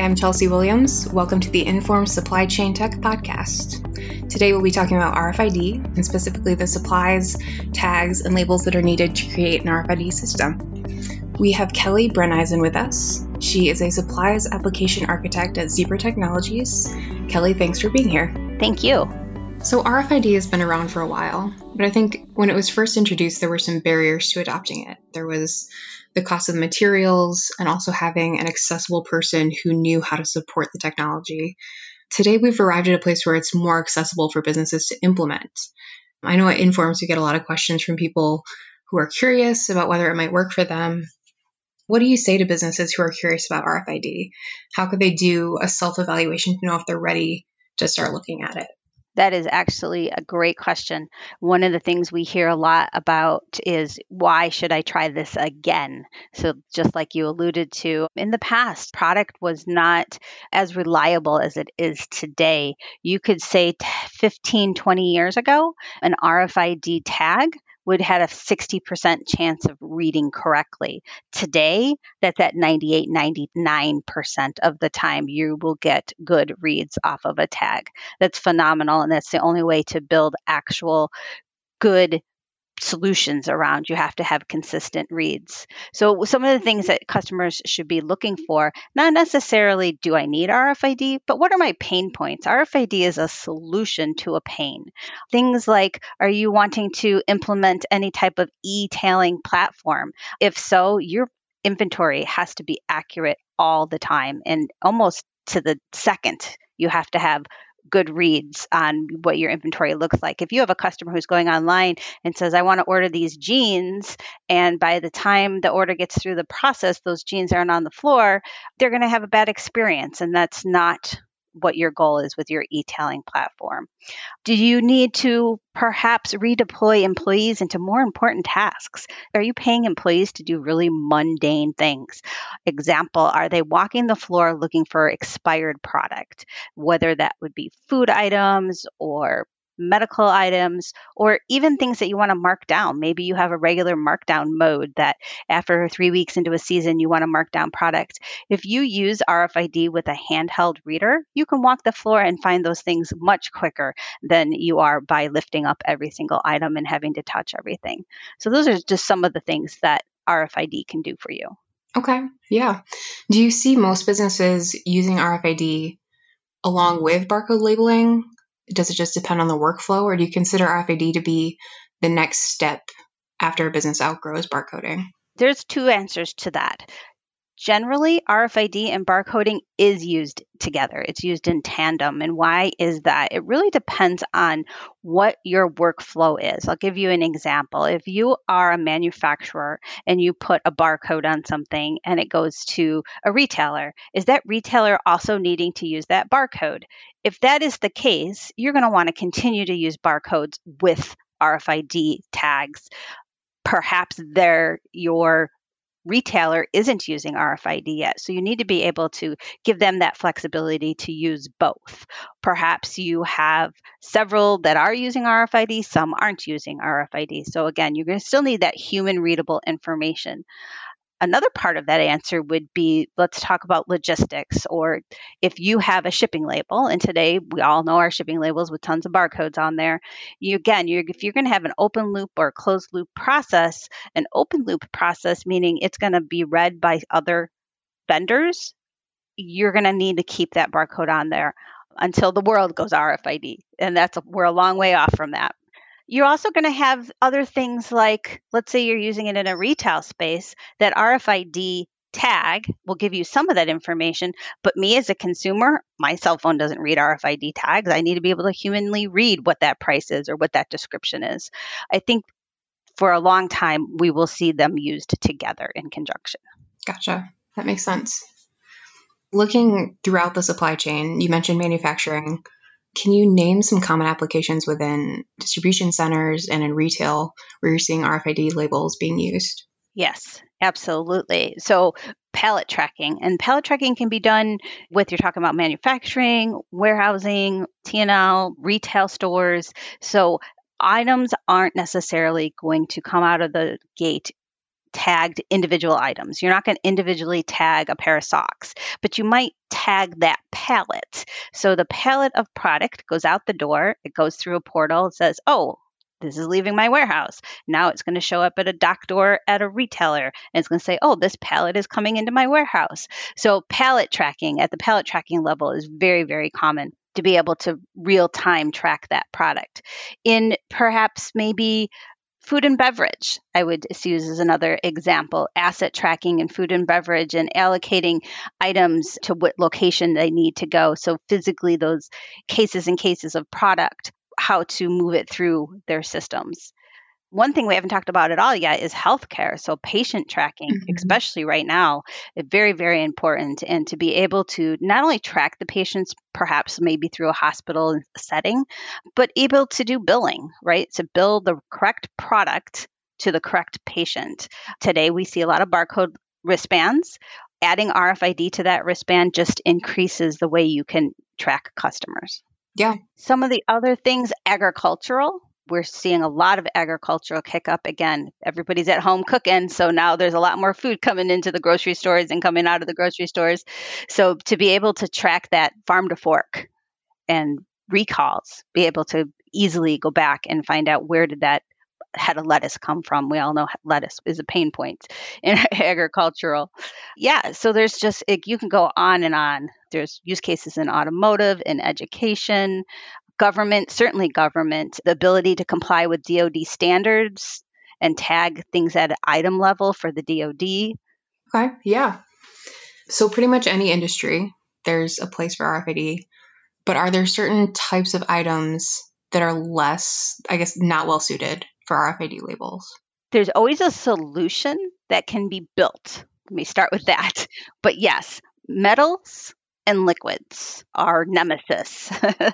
I'm Chelsea Williams. Welcome to the Informed Supply Chain Tech Podcast. Today we'll be talking about RFID and specifically the supplies, tags, and labels that are needed to create an RFID system. We have Kelly Brenneisen with us. She is a supplies application architect at Zebra Technologies. Kelly, thanks for being here. Thank you. So, RFID has been around for a while, but I think when it was first introduced, there were some barriers to adopting it. There was the cost of the materials and also having an accessible person who knew how to support the technology. Today, we've arrived at a place where it's more accessible for businesses to implement. I know at Informs, we get a lot of questions from people who are curious about whether it might work for them. What do you say to businesses who are curious about RFID? How could they do a self evaluation to know if they're ready to start looking at it? That is actually a great question. One of the things we hear a lot about is why should I try this again? So, just like you alluded to, in the past, product was not as reliable as it is today. You could say 15, 20 years ago, an RFID tag would have a 60% chance of reading correctly. Today, that's at 98, 99% of the time you will get good reads off of a tag. That's phenomenal. And that's the only way to build actual good solutions around you have to have consistent reads. So some of the things that customers should be looking for not necessarily do i need rfid but what are my pain points? Rfid is a solution to a pain. Things like are you wanting to implement any type of e-tailing platform? If so your inventory has to be accurate all the time and almost to the second you have to have good reads on what your inventory looks like. If you have a customer who's going online and says, I want to order these jeans, and by the time the order gets through the process, those jeans aren't on the floor, they're going to have a bad experience. And that's not what your goal is with your e-tailing platform. Do you need to perhaps redeploy employees into more important tasks? Are you paying employees to do really mundane things? Example, are they walking the floor looking for expired product, whether that would be food items or medical items, or even things that you want to mark down. Maybe you have a regular markdown mode that after three weeks into a season, you want to mark down product. If you use RFID with a handheld reader, you can walk the floor and find those things much quicker than you are by lifting up every single item and having to touch everything. So, those are just some of the things that RFID can do for you. Okay, yeah. Do you see most businesses using RFID along with barcode labeling does it just depend on the workflow, or do you consider RFID to be the next step after a business outgrows barcoding? There's two answers to that. Generally, RFID and barcoding is used together. It's used in tandem. And why is that? It really depends on what your workflow is. I'll give you an example. If you are a manufacturer and you put a barcode on something and it goes to a retailer, is that retailer also needing to use that barcode? If that is the case, you're going to want to continue to use barcodes with RFID tags. Perhaps they're your retailer isn't using RFID yet. So you need to be able to give them that flexibility to use both. Perhaps you have several that are using RFID, some aren't using RFID. So again, you're going to still need that human readable information another part of that answer would be let's talk about logistics or if you have a shipping label and today we all know our shipping labels with tons of barcodes on there you again you're, if you're going to have an open loop or closed loop process an open loop process meaning it's going to be read by other vendors you're going to need to keep that barcode on there until the world goes RFID and that's we're a long way off from that you're also going to have other things like, let's say you're using it in a retail space, that RFID tag will give you some of that information. But me as a consumer, my cell phone doesn't read RFID tags. I need to be able to humanly read what that price is or what that description is. I think for a long time, we will see them used together in conjunction. Gotcha. That makes sense. Looking throughout the supply chain, you mentioned manufacturing. Can you name some common applications within distribution centers and in retail where you're seeing RFID labels being used? Yes, absolutely. So, pallet tracking and pallet tracking can be done with you're talking about manufacturing, warehousing, T&L, retail stores. So, items aren't necessarily going to come out of the gate tagged individual items. You're not going to individually tag a pair of socks, but you might tag that pallet. So the pallet of product goes out the door, it goes through a portal, it says, oh, this is leaving my warehouse. Now it's going to show up at a dock door at a retailer and it's going to say, oh, this pallet is coming into my warehouse. So pallet tracking at the pallet tracking level is very, very common to be able to real time track that product. In perhaps maybe food and beverage, I would use as another example asset tracking in food and beverage and allocating items to what location they need to go. So, physically, those cases and cases of product, how to move it through their systems. One thing we haven't talked about at all yet is healthcare. So, patient tracking, mm-hmm. especially right now, is very, very important. And to be able to not only track the patients, perhaps maybe through a hospital setting, but able to do billing, right? To bill the correct product to the correct patient. Today, we see a lot of barcode wristbands. Adding RFID to that wristband just increases the way you can track customers. Yeah. Some of the other things, agricultural, we're seeing a lot of agricultural kick up again. Everybody's at home cooking, so now there's a lot more food coming into the grocery stores and coming out of the grocery stores. So to be able to track that farm to fork and recalls, be able to easily go back and find out where did that head of lettuce come from. We all know lettuce is a pain point in agricultural. Yeah, so there's just it, you can go on and on. There's use cases in automotive, in education, government, certainly government, the ability to comply with DoD standards and tag things at item level for the DoD. Okay, yeah. So, pretty much any industry, there's a place for RFID. But are there certain types of items that are less, I guess, not well suited for RFID labels? There's always a solution that can be built. Let me start with that. But yes, metals and liquids are nemesis.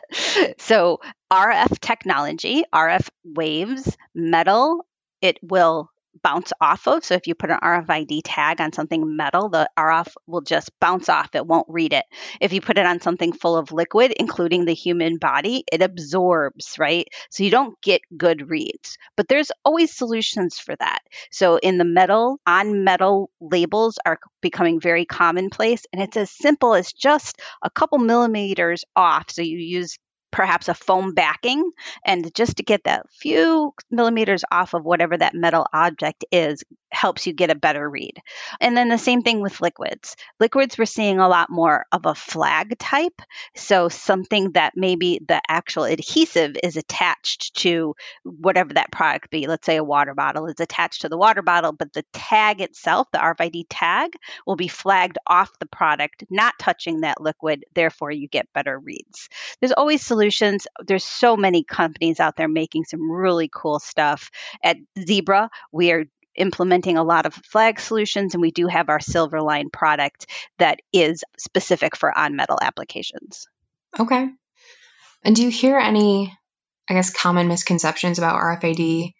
so, RF technology, RF waves, metal, it will bounce off of. So if you put an RFID tag on something metal, the RF will just bounce off. It won't read it. If you put it on something full of liquid, including the human body, it absorbs, right? So you don't get good reads. But there's always solutions for that. So in the metal, on metal labels are becoming very commonplace. And it's as simple as just a couple millimeters off. So you use perhaps a foam backing and just to get that few millimeters off of whatever that metal object is helps you get a better read. And then the same thing with liquids. Liquids, we're seeing a lot more of a flag type. So something that maybe the actual adhesive is attached to whatever that product be. Let's say a water bottle is attached to the water bottle, but the tag itself, the RFID tag, will be flagged off the product, not touching that liquid. Therefore, you get better reads. There's always solutions. There's so many companies out there making some really cool stuff. At Zebra, we are implementing a lot of flag solutions, and we do have our Silverline product that is specific for on metal applications. Okay. And do you hear any, I guess, common misconceptions about RFID,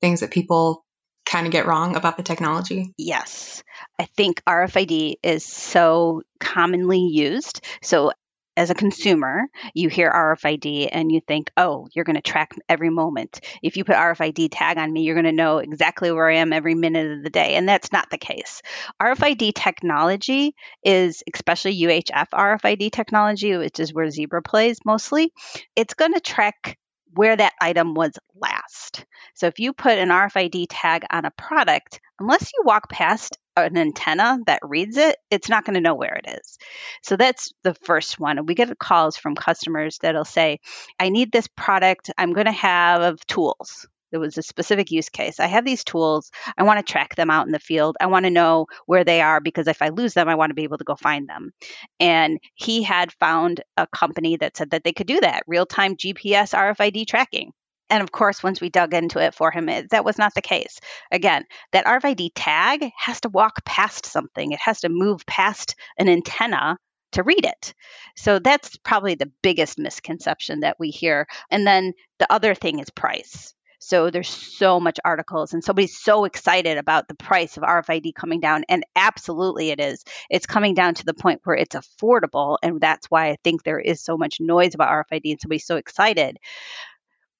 things that people kind of get wrong about the technology? Yes. I think RFID is so commonly used. So as a consumer, you hear RFID and you think, oh, you're going to track every moment. If you put RFID tag on me, you're going to know exactly where I am every minute of the day. And that's not the case. RFID technology is, especially UHF RFID technology, which is where Zebra plays mostly, it's going to track where that item was last. So if you put an RFID tag on a product, unless you walk past an antenna that reads it, it's not going to know where it is. So that's the first one. We get calls from customers that'll say, I need this product. I'm going to have tools. There was a specific use case. I have these tools. I want to track them out in the field. I want to know where they are because if I lose them, I want to be able to go find them. And he had found a company that said that they could do that real time GPS RFID tracking. And of course, once we dug into it for him, it, that was not the case. Again, that RFID tag has to walk past something, it has to move past an antenna to read it. So that's probably the biggest misconception that we hear. And then the other thing is price. So there's so much articles and somebody's so excited about the price of RFID coming down and absolutely it is. It's coming down to the point where it's affordable and that's why I think there is so much noise about RFID and somebody's so excited.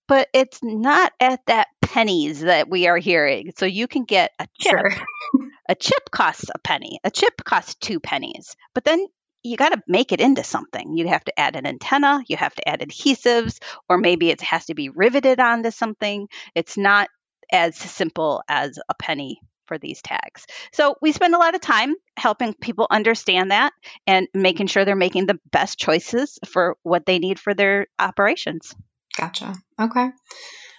But it's not at that pennies that we are hearing. So you can get a chip. Sure. a chip costs a penny. A chip costs two pennies. But then you got to make it into something. You have to add an antenna, you have to add adhesives, or maybe it has to be riveted onto something. It's not as simple as a penny for these tags. So we spend a lot of time helping people understand that and making sure they're making the best choices for what they need for their operations. Gotcha. Okay.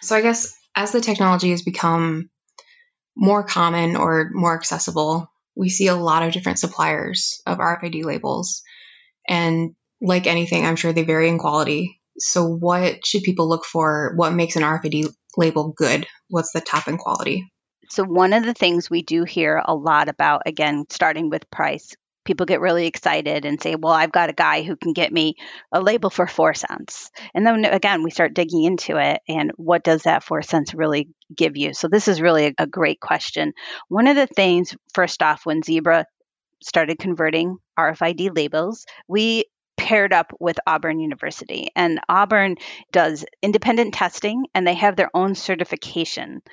So I guess as the technology has become more common or more accessible, we see a lot of different suppliers of RFID labels. And like anything, I'm sure they vary in quality. So, what should people look for? What makes an RFID label good? What's the top in quality? So, one of the things we do hear a lot about, again, starting with price, people get really excited and say, Well, I've got a guy who can get me a label for four cents. And then again, we start digging into it and what does that four cents really give you? So, this is really a, a great question. One of the things, first off, when Zebra started converting RFID labels, we paired up with Auburn University. And Auburn does independent testing and they have their own certification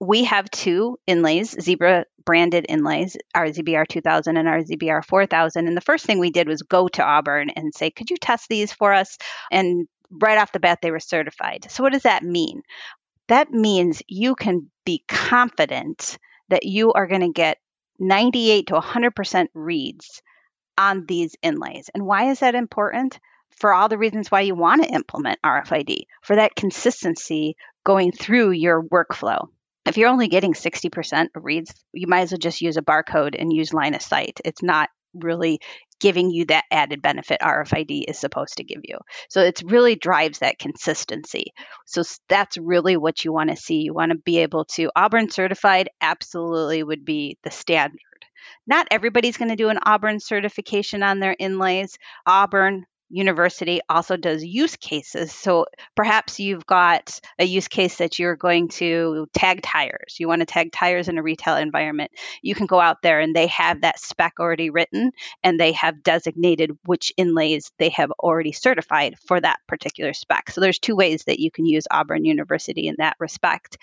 we have two inlays, Zebra branded inlays, our ZBR 2000 and our ZBR 4000. And the first thing we did was go to Auburn and say, could you test these for us? And right off the bat, they were certified. So, what does that mean? That means you can be confident that you are going to get 98 to 100% reads on these inlays. And why is that important? For all the reasons why you want to implement RFID, for that consistency going through your workflow if you're only getting 60% of reads, you might as well just use a barcode and use line of sight. It's not really giving you that added benefit RFID is supposed to give you. So it really drives that consistency. So that's really what you want to see. You want to be able to Auburn certified absolutely would be the standard. Not everybody's going to do an Auburn certification on their inlays. Auburn university also does use cases. So perhaps you've got a use case that you're going to tag tires. You want to tag tires in a retail environment. You can go out there and they have that spec already written and they have designated which inlays they have already certified for that particular spec. So there's two ways that you can use Auburn University in that respect.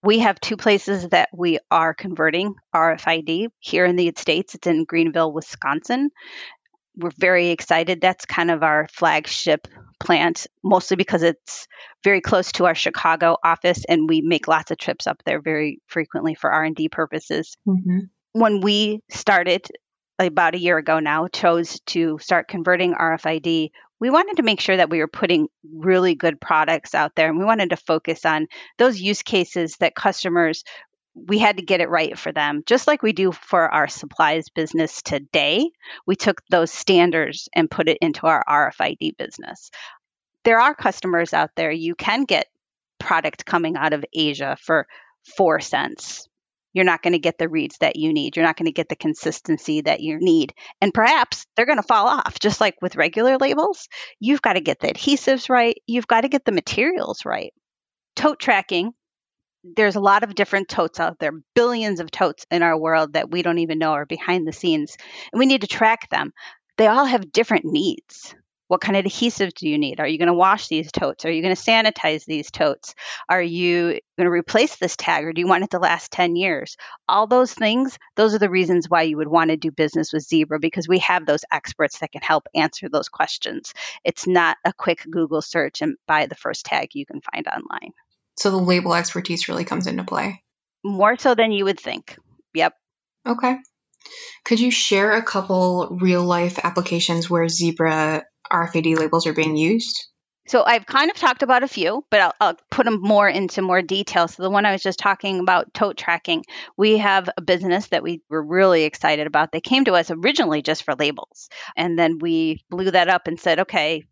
We have two places that we are converting RFID here in the States. It's in Greenville, Wisconsin we're very excited. That's kind of our flagship plant, mostly because it's very close to our Chicago office, and we make lots of trips up there very frequently for R and D purposes. Mm-hmm. When we started about a year ago now, chose to start converting RFID. We wanted to make sure that we were putting really good products out there, and we wanted to focus on those use cases that customers we had to get it right for them. Just like we do for our supplies business today, we took those standards and put it into our RFID business. There are customers out there, you can get product coming out of Asia for four cents. You're not going to get the reads that you need. You're not going to get the consistency that you need. And perhaps they're going to fall off, just like with regular labels. You've got to get the adhesives right. You've got to get the materials right. Tote tracking there's a lot of different totes out there, billions of totes in our world that we don't even know are behind the scenes. And we need to track them. They all have different needs. What kind of adhesives do you need? Are you going to wash these totes? Are you going to sanitize these totes? Are you going to replace this tag or do you want it to last 10 years? All those things, those are the reasons why you would want to do business with Zebra because we have those experts that can help answer those questions. It's not a quick Google search and buy the first tag you can find online. So the label expertise really comes into play. More so than you would think. Yep. Okay. Could you share a couple real life applications where Zebra RFID labels are being used? So I've kind of talked about a few, but I'll, I'll, put them more into more detail. So the one I was just talking about, tote tracking, we have a business that we were really excited about. They came to us originally just for labels, and then we blew that up and said, okay,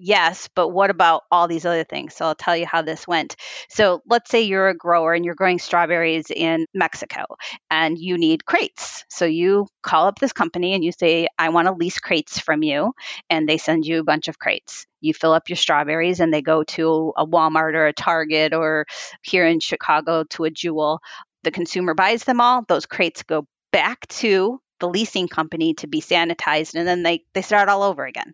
yes, but what about all these other things? So I'll tell you how this went. So let's say you're a grower and you're growing strawberries in Mexico and you need crates. So you call up this company and you say, I want to lease crates from you. And they send you a bunch of crates. You fill up your strawberries and they go to a Walmart or a Target or here in Chicago to a Jewel. The consumer buys them all. Those crates go back to the leasing company to be sanitized and then they, they start all over again.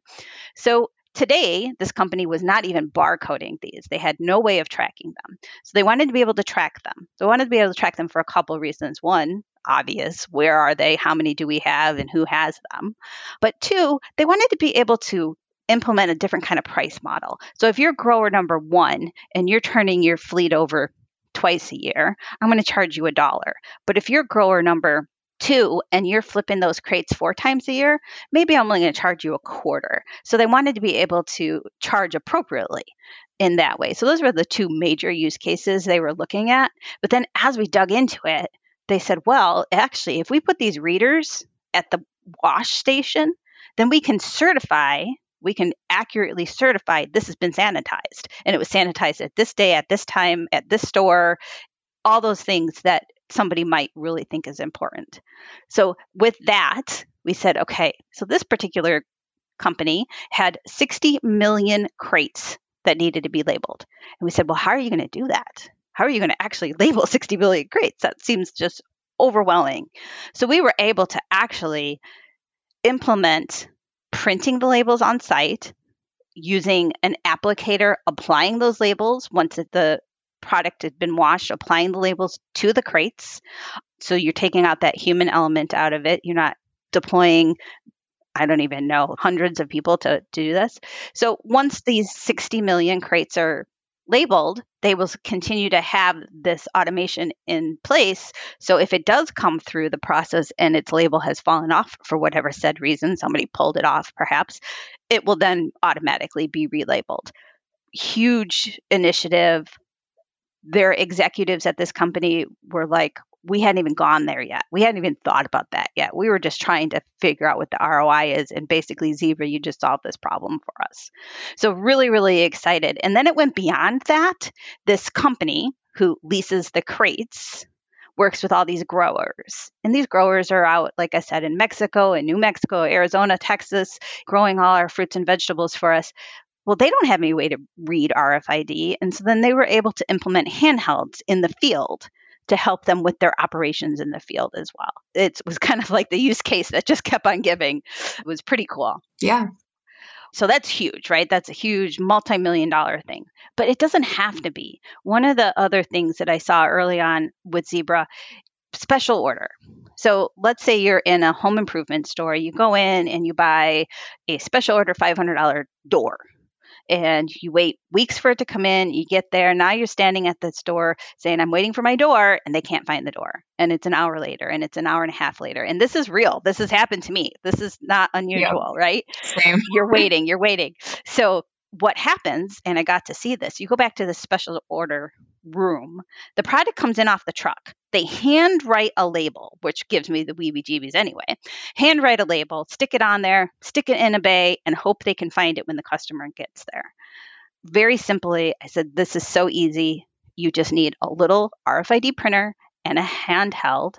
So Today, this company was not even barcoding these. They had no way of tracking them. So they wanted to be able to track them. They wanted to be able to track them for a couple of reasons. One, obvious, where are they? How many do we have and who has them? But two, they wanted to be able to implement a different kind of price model. So if you're grower number 1 and you're turning your fleet over twice a year, I'm going to charge you a dollar. But if you're grower number two and you're flipping those crates four times a year, maybe I'm only going to charge you a quarter. So they wanted to be able to charge appropriately in that way. So those were the two major use cases they were looking at. But then as we dug into it, they said, well, actually, if we put these readers at the wash station, then we can certify we can accurately certify this has been sanitized and it was sanitized at this day, at this time, at this store, all those things that somebody might really think is important. So, with that, we said, okay, so this particular company had 60 million crates that needed to be labeled. And we said, well, how are you going to do that? How are you going to actually label 60 million crates? That seems just overwhelming. So, we were able to actually implement printing the labels on site, using an applicator, applying those labels once at the product had been washed, applying the labels to the crates. So you're taking out that human element out of it. You're not deploying I don't even know, hundreds of people to, to do this. So once these 60 million crates are labeled, they will continue to have this automation in place. So if it does come through the process and its label has fallen off for whatever said reason, somebody pulled it off perhaps, it will then automatically be relabeled. Huge initiative. Their executives at this company were like, we hadn't even gone there yet. We hadn't even thought about that yet. We were just trying to figure out what the ROI is. And basically, Zebra, you just solved this problem for us. So, really, really excited. And then it went beyond that. This company who leases the crates works with all these growers. And these growers are out, like I said, in Mexico in New Mexico, Arizona, Texas, growing all our fruits and vegetables for us. Well, they don't have any way to read RFID. And so then they were able to implement handhelds in the field to help them with their operations in the field as well. It was kind of like the use case that just kept on giving. It was pretty cool. Yeah. So that's huge, right? That's a huge multi million dollar thing. But it doesn't have to be. One of the other things that I saw early on with Zebra special order. So let's say you're in a home improvement store, you go in and you buy a special order $500 door and you wait weeks for it to come in. You get there. Now you're standing at the store saying, I'm waiting for my door, and they can't find the door. And it's an hour later, and it's an hour and a half later. And this is real. This has happened to me. This is not unusual, right? Same. You're waiting, you're waiting. So what happens, and I got to see this, you go back to the special order room, the product comes in off the truck. They handwrite a label, which gives me the weebie jeebies anyway. Handwrite a label, stick it on there, stick it in a bay, and hope they can find it when the customer gets there. Very simply, I said, This is so easy. You just need a little RFID printer and a handheld.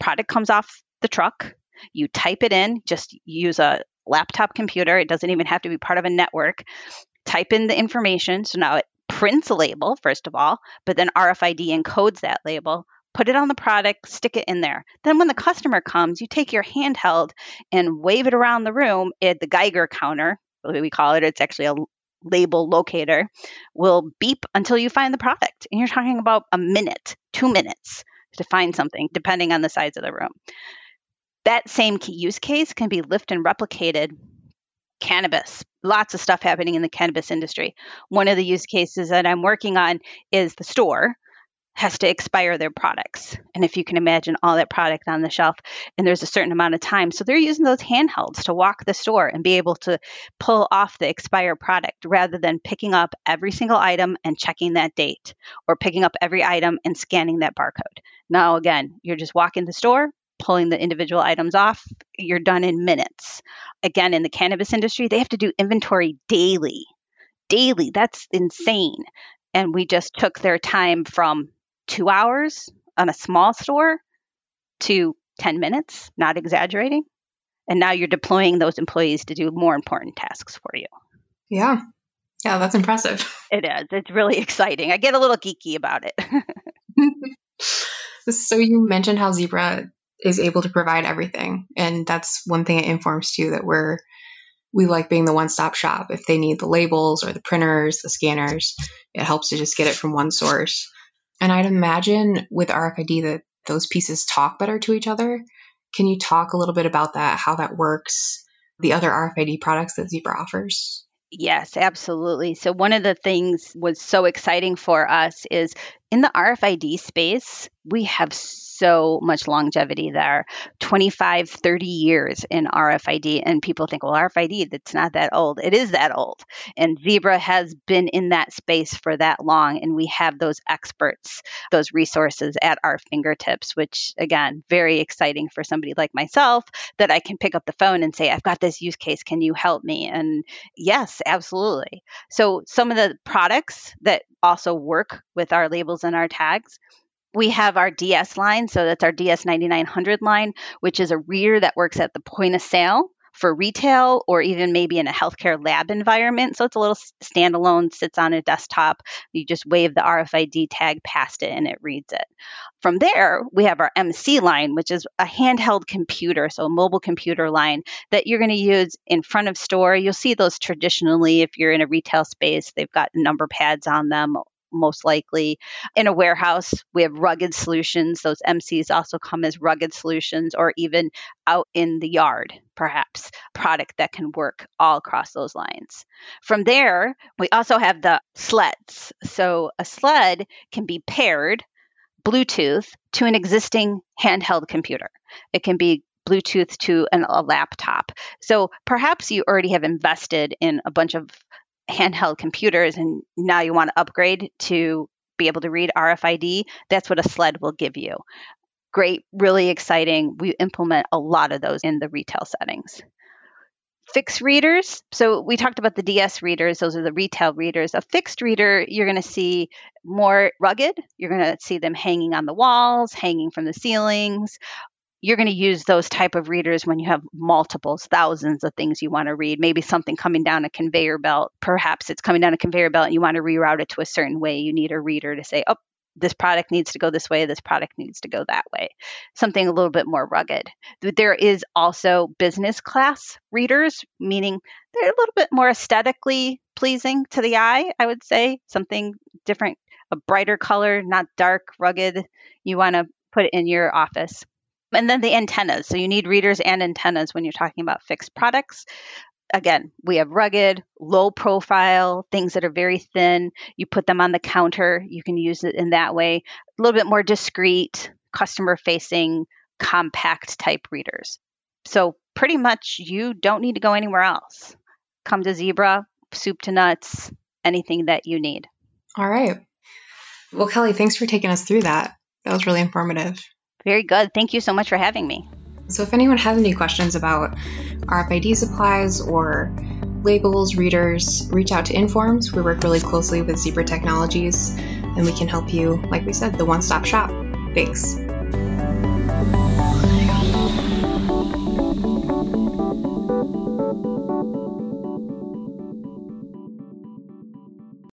Product comes off the truck. You type it in, just use a laptop computer. It doesn't even have to be part of a network. Type in the information. So now it prints a label, first of all, but then RFID encodes that label, put it on the product, stick it in there. Then when the customer comes, you take your handheld and wave it around the room at the Geiger counter, we call it. It's actually a label locator, will beep until you find the product. And you're talking about a minute, two minutes to find something, depending on the size of the room. That same key use case can be lifted and replicated cannabis. Lots of stuff happening in the cannabis industry. One of the use cases that I'm working on is the store has to expire their products. And if you can imagine all that product on the shelf, and there's a certain amount of time. So they're using those handhelds to walk the store and be able to pull off the expired product rather than picking up every single item and checking that date or picking up every item and scanning that barcode. Now, again, you're just walking the store, pulling the individual items off, you're done in minutes. Again, in the cannabis industry, they have to do inventory daily. Daily. That's insane. And we just took their time from two hours on a small store to 10 minutes, not exaggerating. And now you're deploying those employees to do more important tasks for you. Yeah. Yeah, that's impressive. It is. It's really exciting. I get a little geeky about it. so you mentioned how Zebra is able to provide everything. And that's one thing it informs too that we're we like being the one stop shop. If they need the labels or the printers, the scanners, it helps to just get it from one source. And I'd imagine with RFID that those pieces talk better to each other. Can you talk a little bit about that, how that works, the other RFID products that Zebra offers? Yes, absolutely. So, one of the things was so exciting for us is in the RFID space, we have so much longevity there 25, 30 years in RFID. And people think, well, RFID, that's not that old. It is that old. And Zebra has been in that space for that long. And we have those experts, those resources at our fingertips, which, again, very exciting for somebody like myself that I can pick up the phone and say, I've got this use case. Can you help me? And yes, absolutely. So, some of the products that also work with our labels and our tags. We have our DS line, so that's our DS 9900 line, which is a reader that works at the point of sale for retail or even maybe in a healthcare lab environment. So it's a little standalone, sits on a desktop. You just wave the RFID tag past it and it reads it. From there, we have our MC line, which is a handheld computer, so a mobile computer line that you're going to use in front of store. You'll see those traditionally if you're in a retail space, they've got number pads on them most likely. In a warehouse, we have rugged solutions. Those MCs also come as rugged solutions, or even out in the yard, perhaps, product that can work all across those lines. From there, we also have the sleds. So a sled can be paired Bluetooth to an existing handheld computer. It can be Bluetooth to an, a laptop. So perhaps you already have invested in a bunch of handheld computers and now you want to upgrade to be able to read RFID, that's what a sled will give you. Great, really exciting. We implement a lot of those in the retail settings. Fixed readers. So we talked about the DS readers, those are the retail readers. A fixed reader, you're going to see more rugged. You're going to see them hanging on the walls, hanging from the ceilings, you're going to use those type of readers when you have multiples thousands of things you want to read. Maybe something coming down a conveyor belt perhaps it's coming down a conveyor belt and you want to reroute it to a certain way. You need a reader to say oh this product needs to go this way this product needs to go that way. Something a little bit more rugged. There is also business class readers meaning they're a little bit more aesthetically pleasing to the eye i would say. Something different a brighter color not dark rugged you want to put in your office and then the antennas. So you need readers and antennas when you're talking about fixed products. Again, we have rugged, low profile, things that are very thin. You put them on the counter. You can use it in that way. A little bit more discreet, customer facing, compact type readers. So pretty much you don't need to go anywhere else. Come to Zebra, soup to nuts, anything that you need. All right. Well, Kelly, thanks for taking us through that. That was really informative. Very good. Thank you so much for having me. So, if anyone has any questions about RFID supplies or labels, readers, reach out to Informs. We work really closely with Zebra Technologies, and we can help you, like we said, the one stop shop. Thanks.